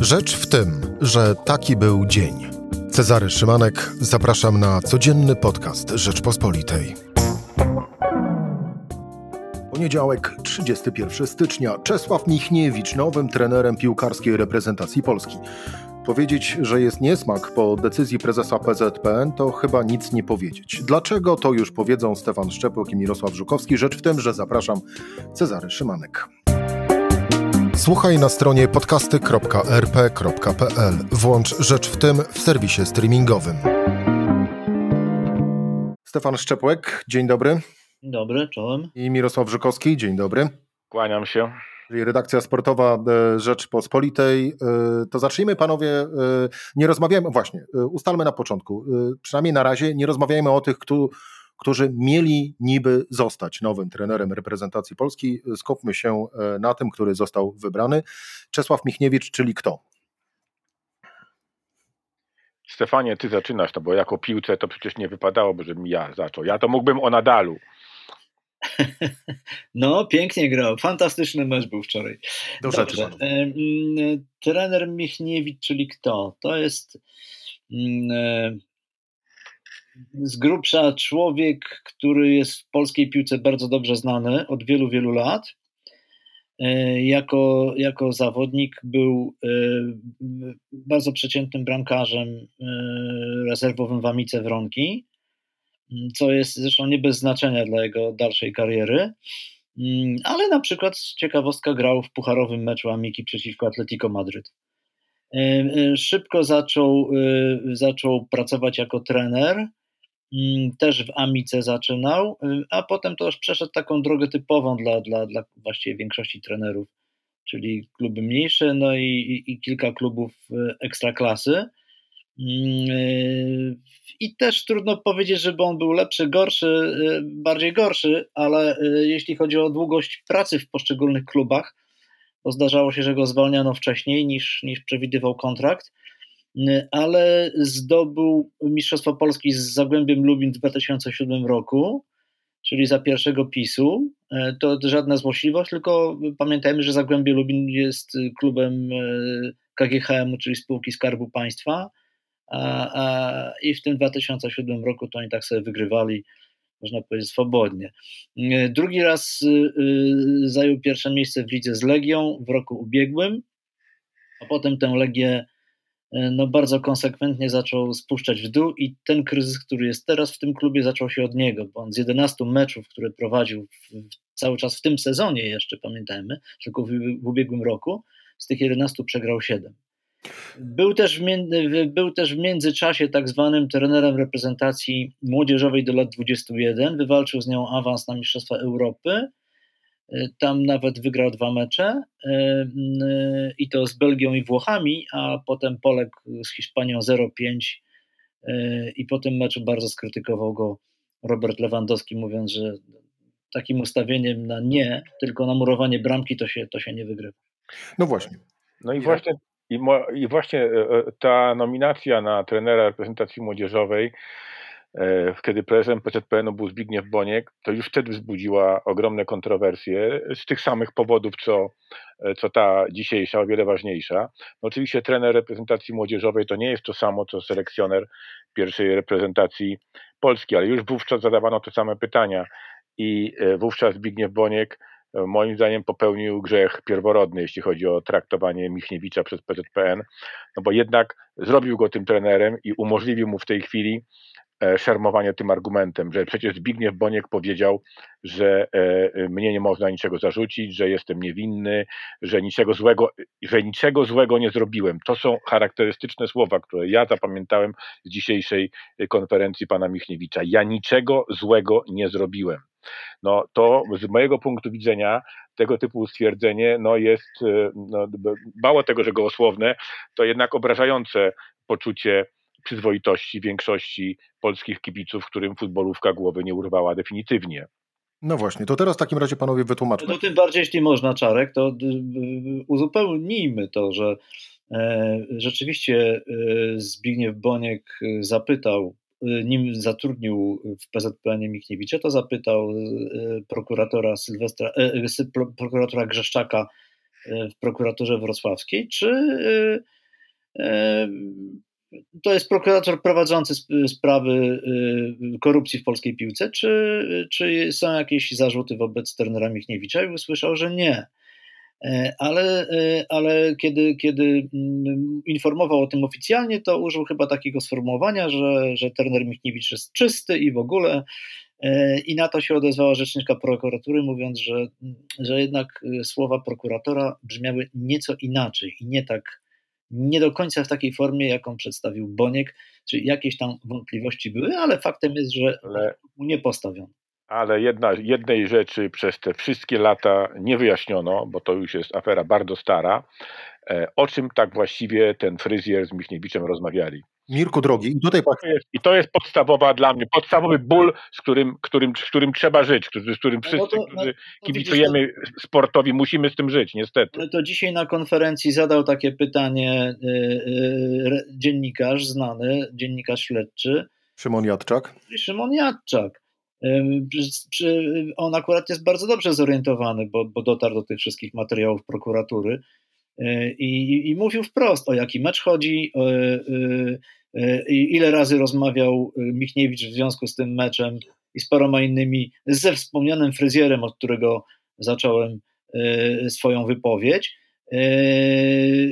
Rzecz w tym, że taki był dzień. Cezary Szymanek, zapraszam na codzienny podcast Rzeczpospolitej. Poniedziałek, 31 stycznia. Czesław Michniewicz, nowym trenerem piłkarskiej reprezentacji Polski. Powiedzieć, że jest niesmak po decyzji prezesa PZPN, to chyba nic nie powiedzieć. Dlaczego, to już powiedzą Stefan Szczepłok i Mirosław Żukowski. Rzecz w tym, że zapraszam Cezary Szymanek. Słuchaj na stronie podcasty.rp.pl. Włącz Rzecz w tym w serwisie streamingowym. Stefan Szczepłek, dzień dobry. Dzień dobry, czołem. I Mirosław Żukowski, dzień dobry. Kłaniam się. Czyli redakcja sportowa e, Rzeczpospolitej. E, to zacznijmy, panowie. E, nie rozmawiajmy, właśnie, ustalmy na początku. Przynajmniej na razie nie rozmawiajmy o tych, którzy mieli niby zostać nowym trenerem reprezentacji Polski. Skupmy się na tym, który został wybrany. Czesław Michniewicz, czyli kto? Stefanie, ty zaczynasz to, bo jako piłce to przecież nie wypadałoby, żebym ja zaczął. Ja to mógłbym o Nadalu. No, pięknie grał. Fantastyczny mecz był wczoraj. Do Dobrze. E, trener Michniewicz, czyli kto? To jest mm, e, z grubsza człowiek, który jest w polskiej piłce bardzo dobrze znany od wielu, wielu lat. E, jako, jako zawodnik był bardzo przeciętnym bramkarzem rezerwowym w Amice Wronki co jest zresztą nie bez znaczenia dla jego dalszej kariery. Mm, ale na przykład ciekawostka grał w pucharowym meczu Amiki przeciwko Atletico Madryt. E, e, szybko zaczął, e, zaczął pracować jako trener, też w Amice zaczynał, a potem to już przeszedł taką drogę typową dla, dla, dla właściwie większości trenerów, czyli kluby mniejsze, no i, i, i kilka klubów ekstraklasy. Mm, I też trudno powiedzieć, żeby on był lepszy, gorszy, y, bardziej gorszy, ale y, jeśli chodzi o długość pracy w poszczególnych klubach, bo zdarzało się, że go zwalniano wcześniej niż, niż przewidywał kontrakt, y, ale zdobył Mistrzostwo Polski z Zagłębiem Lubin w 2007 roku, czyli za pierwszego PiSu. To żadna złośliwość, tylko pamiętajmy, że Zagłębie Lubin jest klubem KGHM, czyli spółki Skarbu Państwa a, a, i w tym 2007 roku to oni tak sobie wygrywali, można powiedzieć, swobodnie. Drugi raz zajął pierwsze miejsce w lidze z Legią w roku ubiegłym, a potem tę Legię no, bardzo konsekwentnie zaczął spuszczać w dół i ten kryzys, który jest teraz w tym klubie zaczął się od niego, bo on z 11 meczów, które prowadził w, cały czas w tym sezonie jeszcze, pamiętajmy, tylko w, w ubiegłym roku, z tych 11 przegrał 7. Był też, był też w międzyczasie tak zwanym trenerem reprezentacji młodzieżowej do lat 21. Wywalczył z nią awans na Mistrzostwa Europy. Tam nawet wygrał dwa mecze i to z Belgią i Włochami, a potem poległ z Hiszpanią 0-5 i po tym meczu bardzo skrytykował go Robert Lewandowski, mówiąc, że takim ustawieniem na nie, tylko na murowanie bramki to się, to się nie wygrywa. No właśnie. No i właśnie i, mo, I, właśnie e, e, ta nominacja na trenera reprezentacji młodzieżowej, e, kiedy prezesem PZPN-u był Zbigniew Boniek, to już wtedy wzbudziła ogromne kontrowersje z tych samych powodów, co, co ta dzisiejsza, o wiele ważniejsza. No oczywiście trener reprezentacji młodzieżowej to nie jest to samo, co selekcjoner pierwszej reprezentacji Polski, ale już wówczas zadawano te same pytania i wówczas Zbigniew Boniek moim zdaniem popełnił grzech pierworodny, jeśli chodzi o traktowanie Michniewicza przez PZPN, no bo jednak zrobił go tym trenerem i umożliwił mu w tej chwili e, szermowanie tym argumentem, że przecież Zbigniew Boniek powiedział, że e, mnie nie można niczego zarzucić, że jestem niewinny, że niczego złego, że niczego złego nie zrobiłem. To są charakterystyczne słowa, które ja zapamiętałem z dzisiejszej konferencji pana Michniewicza. Ja niczego złego nie zrobiłem no to z mojego punktu widzenia tego typu stwierdzenie no jest, e, no, mało tego, że gołosłowne, to jednak obrażające poczucie przyzwoitości większości polskich kibiców, którym futbolówka głowy nie urwała definitywnie. No właśnie, to teraz w takim razie panowie wytłumaczmy. No tym bardziej, jeśli można, Czarek, to y, y, uzupełnijmy to, że e, rzeczywiście e, Zbigniew Boniek zapytał nim zatrudnił w PZPN Michniewicza, to zapytał e, prokuratora Sylwestra, e, prokuratora Grzeszczaka, w prokuraturze wrocławskiej, czy to jest prokurator prowadzący sprawy korupcji w polskiej piłce, czy, czy są jakieś zarzuty wobec trenera Michniewicza? I usłyszał, że nie. E, ale, e, ale kiedy, kiedy mm, informował o tym oficjalnie, to użył chyba takiego sformułowania, że, że Turner Michniewicz jest czysty i w ogóle. E, I na to się odezwała rzeczniczka prokuratury, mówiąc, że, że jednak słowa prokuratora brzmiały nieco inaczej i nie tak, nie do końca w takiej formie, jaką przedstawił Boniek, czy jakieś tam wątpliwości były, ale faktem jest, że ale... mu nie postawiono ale jedna, jednej rzeczy przez te wszystkie lata nie wyjaśniono, bo to już jest afera bardzo stara, e, o czym tak właściwie ten fryzjer z Michniewiczem rozmawiali. Mirku drogi, i tutaj to jest, I to jest podstawowa dla mnie, podstawowy ból, z którym, którym, z którym trzeba żyć, z którym no wszyscy, no to, którzy no, kibicujemy widzisz, sportowi, musimy z tym żyć, niestety. Ale to dzisiaj na konferencji zadał takie pytanie y, y, dziennikarz znany, dziennikarz śledczy. Szymon Jadczak. Szymon Jadczak. On akurat jest bardzo dobrze zorientowany, bo, bo dotarł do tych wszystkich materiałów prokuratury e, i, i mówił wprost, o jaki mecz chodzi, ile razy rozmawiał Michniewicz w związku z tym meczem i z paroma innymi, ze wspomnianym fryzjerem, od którego zacząłem e, swoją wypowiedź. E,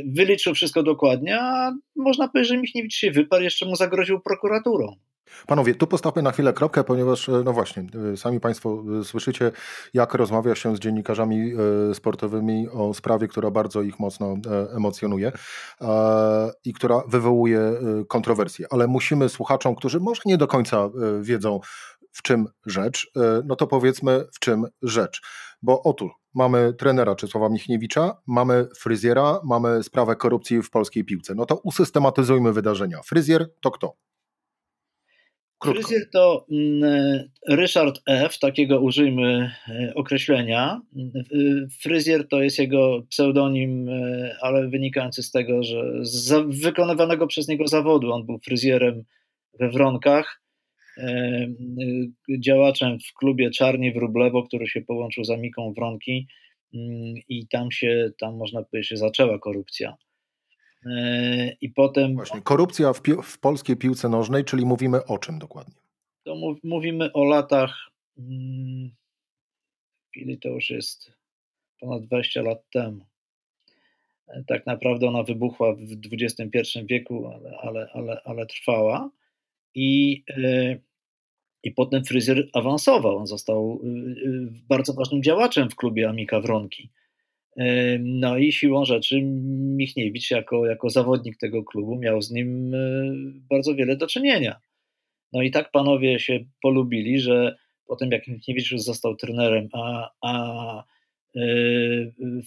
wyliczył wszystko dokładnie, a można powiedzieć, że Michniewicz się wyparł, jeszcze mu zagroził prokuraturą. Panowie, tu postawmy na chwilę kropkę, ponieważ, e, no właśnie, e, sami Państwo e, słyszycie, jak rozmawia się z dziennikarzami sportowymi o sprawie, która bardzo ich mocno emocjonuje i która wywołuje kontrowersje. Ale musimy słuchaczom, którzy może nie do końca wiedzą, w czym rzecz, no to powiedzmy, w czym rzecz. Bo otóż mamy trenera Czesława Michniewicza, mamy fryzjera, mamy sprawę korupcji w polskiej piłce. No to usystematyzujmy wydarzenia. Fryzjer to kto? Krótko. Fryzjer to mm, Ryszard F., takiego użyjmy e, określenia. Fryzjer to jest jego pseudonim, e, ale wynikający z tego, że z wykonywanego przez niego zawodu. On był fryzjerem we Wronkach, e, działaczem w klubie Czarni Wróblewo, który się połączył z Amiką Wronki mm, i tam się, tam można powiedzieć, zaczęła korupcja. E, I potem. Właśnie, korupcja w, w polskiej piłce nożnej, czyli mówimy o czym dokładnie? To mów, mówimy o latach. Hmm, chwili to już jest ponad 20 lat temu. E, tak naprawdę ona wybuchła w XXI wieku, ale, ale, ale, ale trwała. I, yy, I potem fryzjer awansował. On został yy, bardzo ważnym działaczem w klubie Amika Wronki. No i siłą rzeczy Michniewicz jako, jako zawodnik tego klubu miał z nim e, bardzo wiele do czynienia. No i tak panowie się polubili, że potem jak Michniewicz już został trenerem, a, a e,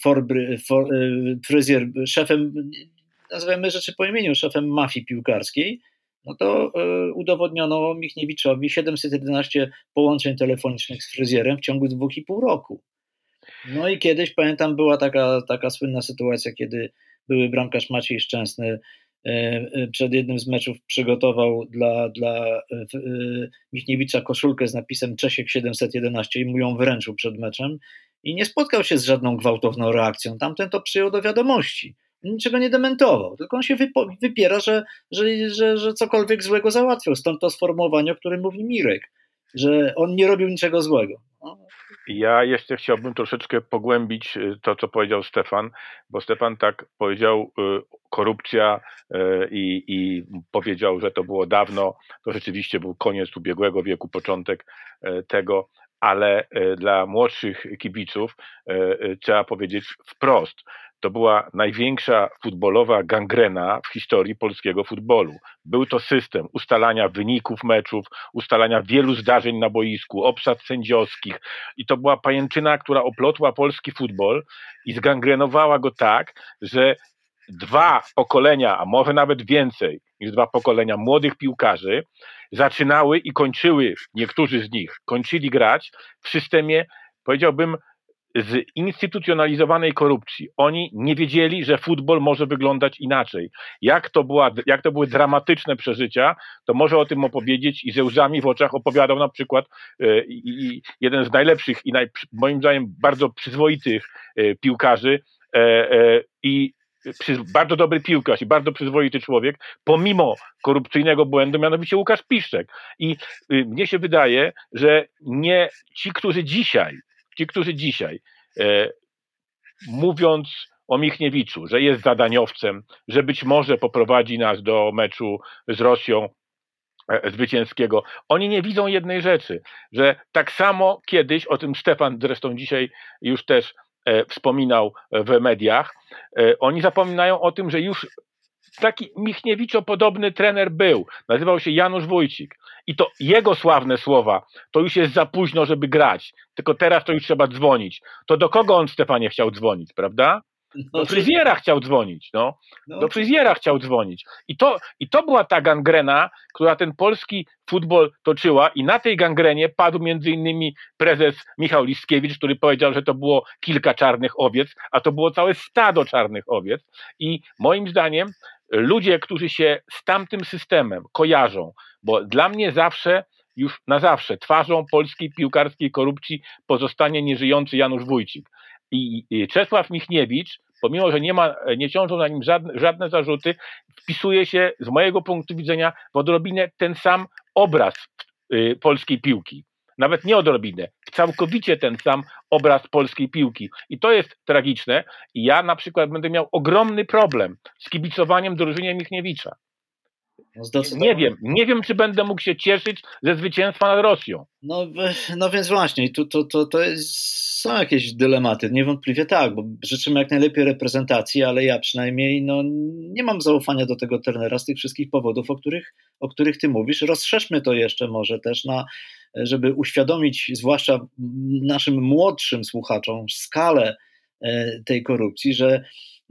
for, e, fryzjer szefem, nazywamy rzeczy po imieniu, szefem mafii piłkarskiej, no to udowodniono Michniewiczowi 711 połączeń telefonicznych z fryzjerem w ciągu dwóch i pół roku. No i kiedyś, pamiętam, była taka, taka słynna sytuacja, kiedy były bramkarz Maciej Szczęsny e, e, przed jednym z meczów przygotował dla, dla e, Michniewicza koszulkę z napisem Czesiek 711 i mu ją wręczył przed meczem i nie spotkał się z żadną gwałtowną reakcją. Tamten to przyjął do wiadomości. Niczego nie dementował, tylko on się wypiera, że, że, że, że cokolwiek złego załatwił. Stąd to sformułowanie, o którym mówi Mirek, że on nie robił niczego złego. No, ja jeszcze chciałbym troszeczkę pogłębić y, to, co powiedział Stefan, bo Stefan tak powiedział, y, korupcja y, i, i powiedział, że to było dawno. To rzeczywiście był koniec ubiegłego wieku, początek tego, ale dla młodszych kibiców trzeba powiedzieć wprost, to była największa futbolowa gangrena w historii polskiego futbolu. Był to system ustalania wyników meczów, ustalania wielu zdarzeń na boisku, obsad sędziowskich i to była pajęczyna, która oplotła polski futbol i zgangrenowała go tak, że dwa pokolenia, a może nawet więcej niż dwa pokolenia młodych piłkarzy zaczynały i kończyły, niektórzy z nich kończyli grać w systemie, powiedziałbym, z instytucjonalizowanej korupcji. Oni nie wiedzieli, że futbol może wyglądać inaczej. Jak to, była, jak to były dramatyczne przeżycia, to może o tym opowiedzieć i ze łzami w oczach opowiadał na przykład e, jeden z najlepszych i naj, moim zdaniem bardzo przyzwoitych e, piłkarzy, i bardzo dobry piłkarz i bardzo przyzwoity człowiek, pomimo korupcyjnego błędu, mianowicie Łukasz Piszczek. I y, mnie się wydaje, że nie ci, którzy dzisiaj, ci, którzy dzisiaj e, mówiąc o Michniewiczu, że jest zadaniowcem, że być może poprowadzi nas do meczu z Rosją e, zwycięskiego. Oni nie widzą jednej rzeczy, że tak samo kiedyś, o tym Stefan zresztą dzisiaj już też E, wspominał w mediach, oni zapominają o tym, że już taki Michniewiczo-podobny trener był. Nazywał się Janusz Wójcik. I to jego sławne słowa, to już jest za późno, żeby grać. Tylko teraz to już trzeba dzwonić. To do kogo on, Stefanie, chciał dzwonić, prawda? No, do fryzjera chciał dzwonić, no. no. Do fryzjera chciał dzwonić. I to, I to była ta gangrena, która ten polski futbol toczyła i na tej gangrenie padł między innymi prezes Michał Liskiewicz, który powiedział, że to było kilka czarnych owiec, a to było całe stado czarnych owiec. I moim zdaniem ludzie, którzy się z tamtym systemem kojarzą, bo dla mnie zawsze już na zawsze twarzą polskiej piłkarskiej korupcji pozostanie nieżyjący Janusz Wójcik. I Czesław Michniewicz, pomimo że nie, ma, nie ciążą na nim żadne, żadne zarzuty, wpisuje się z mojego punktu widzenia w odrobinę ten sam obraz y, polskiej piłki. Nawet nie odrobinę, całkowicie ten sam obraz polskiej piłki. I to jest tragiczne. I ja na przykład będę miał ogromny problem z kibicowaniem drużynie Michniewicza. No nie wiem, nie wiem, czy będę mógł się cieszyć ze zwycięstwa nad Rosją. No, no więc właśnie, tu, to, to, to jest, są jakieś dylematy. Niewątpliwie tak, bo życzymy jak najlepiej reprezentacji, ale ja przynajmniej no, nie mam zaufania do tego trenera z tych wszystkich powodów, o których, o których ty mówisz. Rozszerzmy to jeszcze może też na, żeby uświadomić zwłaszcza naszym młodszym słuchaczom skalę e, tej korupcji, że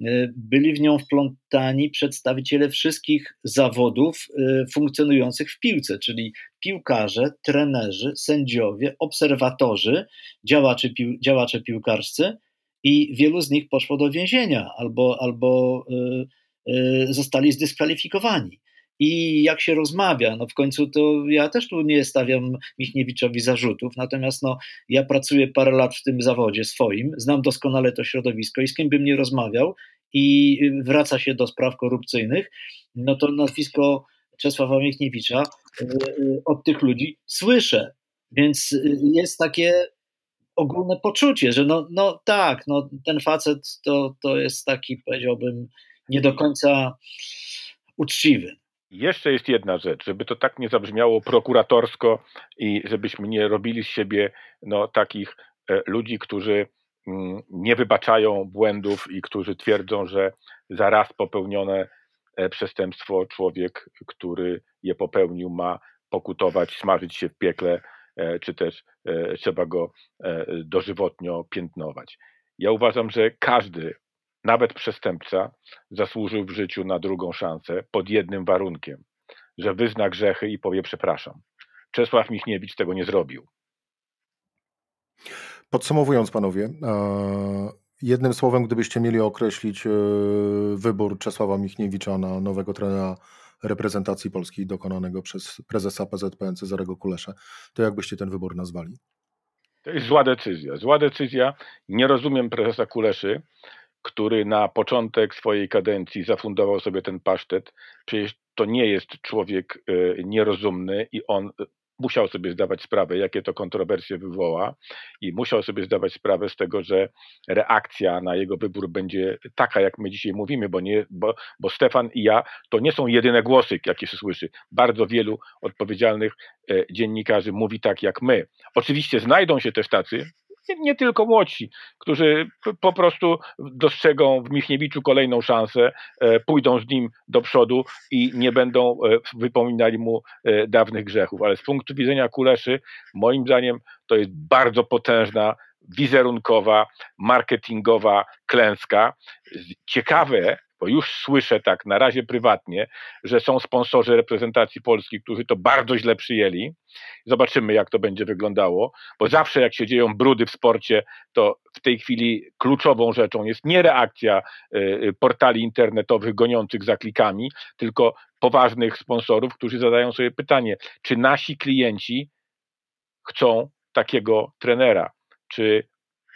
E, byli w nią wplątani przedstawiciele wszystkich zawodów e, funkcjonujących w piłce, czyli piłkarze, trenerzy, sędziowie, obserwatorzy, działacze, pił, działacze piłkarscy i wielu z nich poszło do więzienia albo, albo zostali zdyskwalifikowani i jak się rozmawia. No w końcu to ja też tu nie stawiam Michniewiczowi zarzutów, natomiast no, ja pracuję parę lat w tym zawodzie swoim, znam doskonale to środowisko i z kim bym nie rozmawiał i wraca się do spraw korupcyjnych, no to nazwisko Czesława Michniewicza y, y, od tych ludzi słyszę. Więc y, jest takie ogólne poczucie, że no, no tak, no ten facet to, to jest taki, powiedziałbym, nie do końca uczciwy. Jeszcze jest jedna rzecz, żeby to tak nie zabrzmiało prokuratorsko i żebyśmy nie robili z siebie no, takich e, ludzi, którzy mm, nie wybaczają błędów i którzy twierdzą, że za raz popełnione e, przestępstwo człowiek, który je popełnił, ma pokutować, smażyć się w piekle, e, czy też trzeba go dożywotnio piętnować. Ja uważam, że każdy nawet przestępca zasłużył w życiu na drugą szansę pod jednym warunkiem, że wyzna grzechy i powie przepraszam. Czesław Michniewicz tego nie zrobił. Podsumowując, panowie, jednym słowem, gdybyście mieli określić e, wybór Czesława Michniewicza na nowego trenera reprezentacji polskiej dokonanego przez prezesa PZPN Cezarego Kulesza, to jak byście ten wybór nazwali? To jest zła decyzja. Zła decyzja. Nie rozumiem prezesa Kuleszy który na początek swojej kadencji zafundował sobie ten pasztet. Przecież to nie jest człowiek e, nierozumny i on musiał sobie zdawać sprawę, jakie to kontrowersje wywoła i musiał sobie zdawać sprawę z tego, że reakcja na jego wybór będzie taka, jak my dzisiaj mówimy, bo, nie, bo, bo Stefan i ja to nie są jedyne głosy, jakie się słyszy. Bardzo wielu odpowiedzialnych e, dziennikarzy mówi tak jak my. Oczywiście znajdą się też tacy, nie, tylko młodsi, którzy po prostu dostrzegą w Michniewiczu kolejną szansę, e, pójdą z nim do przodu i nie będą e, wypominali mu e, dawnych grzechów. Ale z punktu widzenia Kuleszy, moim zdaniem, to jest bardzo potężna wizerunkowa, marketingowa klęska. Ciekawe, bo już słyszę tak na razie prywatnie, że są sponsorzy reprezentacji Polski, którzy to bardzo źle przyjęli. Zobaczymy, jak to będzie wyglądało, bo zawsze jak się dzieją brudy w sporcie, to w tej chwili kluczową rzeczą jest nie reakcja y, y, portali internetowych goniących za klikami, tylko poważnych sponsorów, którzy zadają sobie pytanie, czy nasi klienci chcą takiego trenera, czy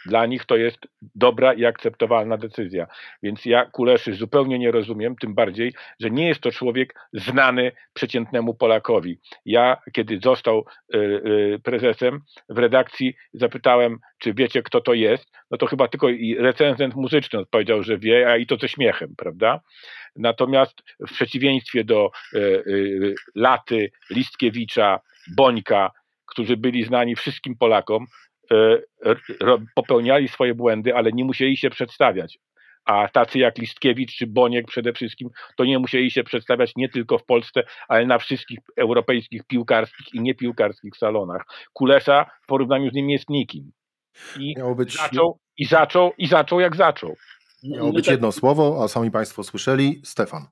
Dla nich to jest dobra i akceptowalna decyzja. Więc ja Kuleszy zupełnie nie rozumiem, tym bardziej, że nie jest to człowiek znany przeciętnemu Polakowi. Ja, kiedy został y, y, prezesem, w redakcji zapytałem, czy wiecie, kto to jest, no to chyba tylko i recenzent muzyczny odpowiedział, że wie, a i to ze śmiechem, prawda? Natomiast w przeciwieństwie do y, Laty, Listkiewicza, Bońka, którzy byli znani wszystkim Polakom, popełniali swoje błędy, ale nie musieli się przedstawiać. A tacy jak Listkiewicz czy Boniek przede wszystkim, to nie musieli się przedstawiać nie tylko w Polsce, ale na wszystkich europejskich piłkarskich i niepiłkarskich salonach. Kulesza w porównaniu z nim jest nikim. I być... zaczął, i zaczął, i zaczął jak zaczął. Miało być jedno słowo, a sami Państwo słyszeli, Stefan.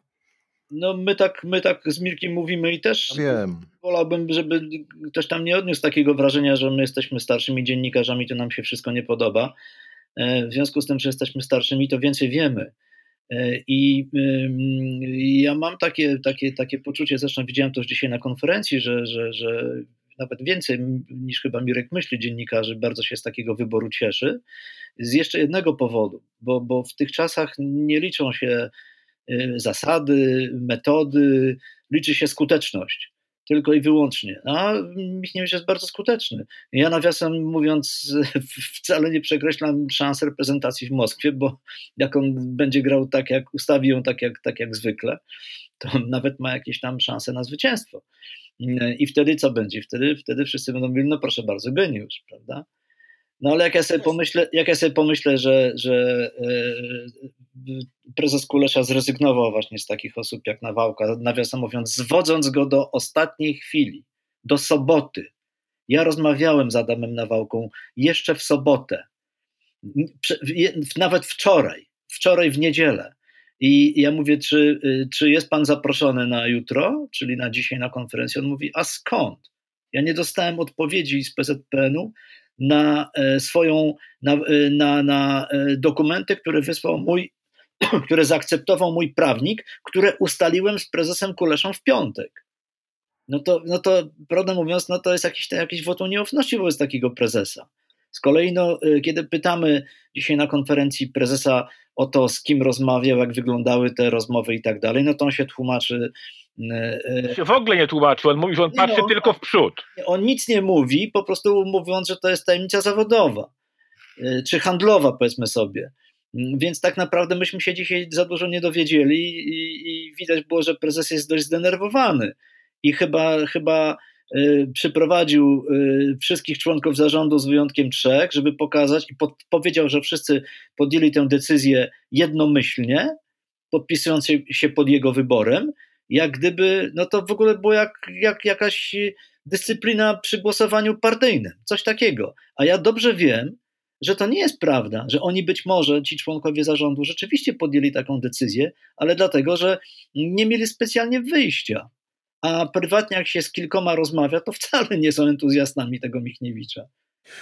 No my tak, my tak z Mirkiem mówimy i też Wiem. wolałbym, żeby ktoś tam nie odniósł takiego wrażenia, że my jesteśmy starszymi dziennikarzami, to nam się wszystko nie podoba. E, w związku z tym, że jesteśmy starszymi, to więcej wiemy. E, I ja mam takie, takie, takie poczucie, zresztą widziałem to już dzisiaj na konferencji, że, że, że nawet więcej niż chyba Mirek myśli dziennikarzy bardzo się z takiego wyboru cieszy. Z jeszcze jednego powodu, bo, bo w tych czasach nie liczą się zasady, metody, liczy się skuteczność. Tylko i wyłącznie. A Michniewicz jest bardzo skuteczny. Ja nawiasem mówiąc, wcale nie przekreślam szans reprezentacji w Moskwie, bo jak on będzie grał tak, jak ustawi ją tak jak, tak jak zwykle, to nawet ma jakieś tam szanse na zwycięstwo. I wtedy co będzie? Wtedy, wtedy wszyscy będą mówili, no proszę bardzo, geniusz, prawda? No ale jak ja sobie pomyślę, jak ja sobie pomyślę że, że e, prezes Kulesza zrezygnował właśnie z takich osób jak Nawałka, nawiasem mówiąc, zwodząc go do ostatniej chwili, do soboty. Ja rozmawiałem z Adamem Nawałką jeszcze w sobotę, nawet wczoraj, wczoraj w niedzielę. I ja mówię, czy, czy jest pan zaproszony na jutro, czyli na dzisiaj na konferencję? On mówi, a skąd? Ja nie dostałem odpowiedzi z PZPN-u, na e, swoją, na, e, na, na e, dokumenty, które wysłał mój, które zaakceptował mój prawnik, które ustaliłem z prezesem Kuleszą w piątek. No to, no to prawdę mówiąc, no to jest jakiś, jakiś wotum nieufności wobec takiego prezesa. Z kolei, no, kiedy pytamy dzisiaj na konferencji prezesa o to, z kim rozmawiał, jak wyglądały te rozmowy i tak dalej, no to on się tłumaczy E, e, się w ogóle nie tłumaczył, on mówi, że on patrzy no, tylko w przód. On nic nie mówi, po prostu mówiąc, że to jest tajemnica zawodowa, e, czy handlowa powiedzmy sobie. Mm, więc tak naprawdę myśmy się dzisiaj za dużo nie dowiedzieli i, i widać było, że prezes jest dość zdenerwowany i chyba, chyba przyprowadził wszystkich członków zarządu z wyjątkiem trzech, żeby pokazać i pod, powiedział, że wszyscy podjęli tę decyzję jednomyślnie, podpisując się pod jego wyborem jak gdyby, no to w ogóle było jak, jak jakaś dyscyplina przy głosowaniu partyjnym, coś takiego. A ja dobrze wiem, że to nie jest prawda, że oni być może, ci członkowie zarządu, rzeczywiście podjęli taką decyzję, ale dlatego, że nie mieli specjalnie wyjścia. A prywatnie, jak się z kilkoma rozmawia, to wcale nie są entuzjastami tego Michniewicza.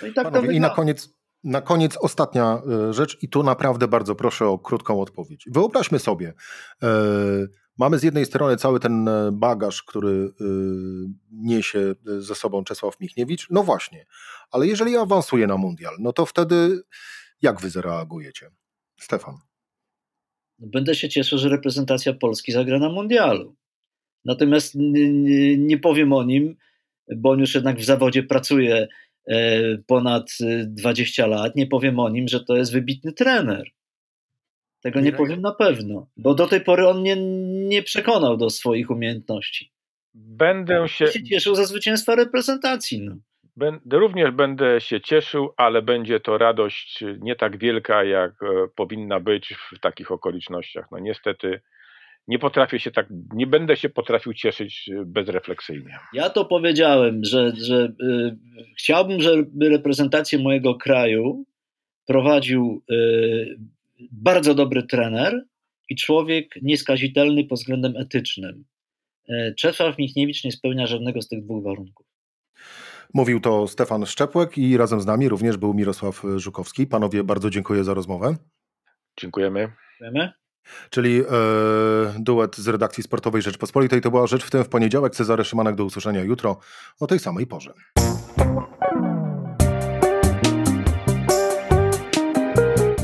No i, tak Panowie, i na koniec, na koniec ostatnia e, rzecz, i tu naprawdę bardzo proszę o krótką odpowiedź. Wyobraźmy sobie, yy, Mamy z jednej strony cały ten e, bagaż, który y, niesie ze sobą Czesław Michniewicz. No właśnie, ale jeżeli awansuje na mundial, no to wtedy jak wy zareagujecie? Stefan. Będę się cieszył, że reprezentacja Polski zagra na mundialu. Natomiast nie, powiem o nim, bo on już jednak w zawodzie pracuje e, ponad 20 lat. Nie powiem o nim, że to jest wybitny trener. Tego nie powiem na pewno, bo do tej pory on mnie nie przekonał do swoich umiejętności. Będę się, się cieszył ze zwycięstwa reprezentacji. No. Będę, również będę się cieszył, ale będzie to radość nie tak wielka, jak e, powinna być w takich okolicznościach. No niestety nie potrafię się tak, nie będę się potrafił cieszyć e, bezrefleksyjnie. Ja to powiedziałem, że, że y, chciałbym, żeby reprezentację mojego kraju prowadził y, bardzo dobry trener i człowiek nieskazitelny pod względem etycznym. E, Czesław Michniewicz nie spełnia żadnego z tych dwóch warunków. Mówił to Stefan Szczepłek i razem z nami również był Mirosław Żukowski. Panowie, bardzo dziękuję za rozmowę. Dziękujemy. Dziękujemy. Czyli e, duet z redakcji sportowej Rzeczpospolitej. To była rzecz w tym w poniedziałek. Cezary Szymanek do usłyszenia jutro o tej samej porze.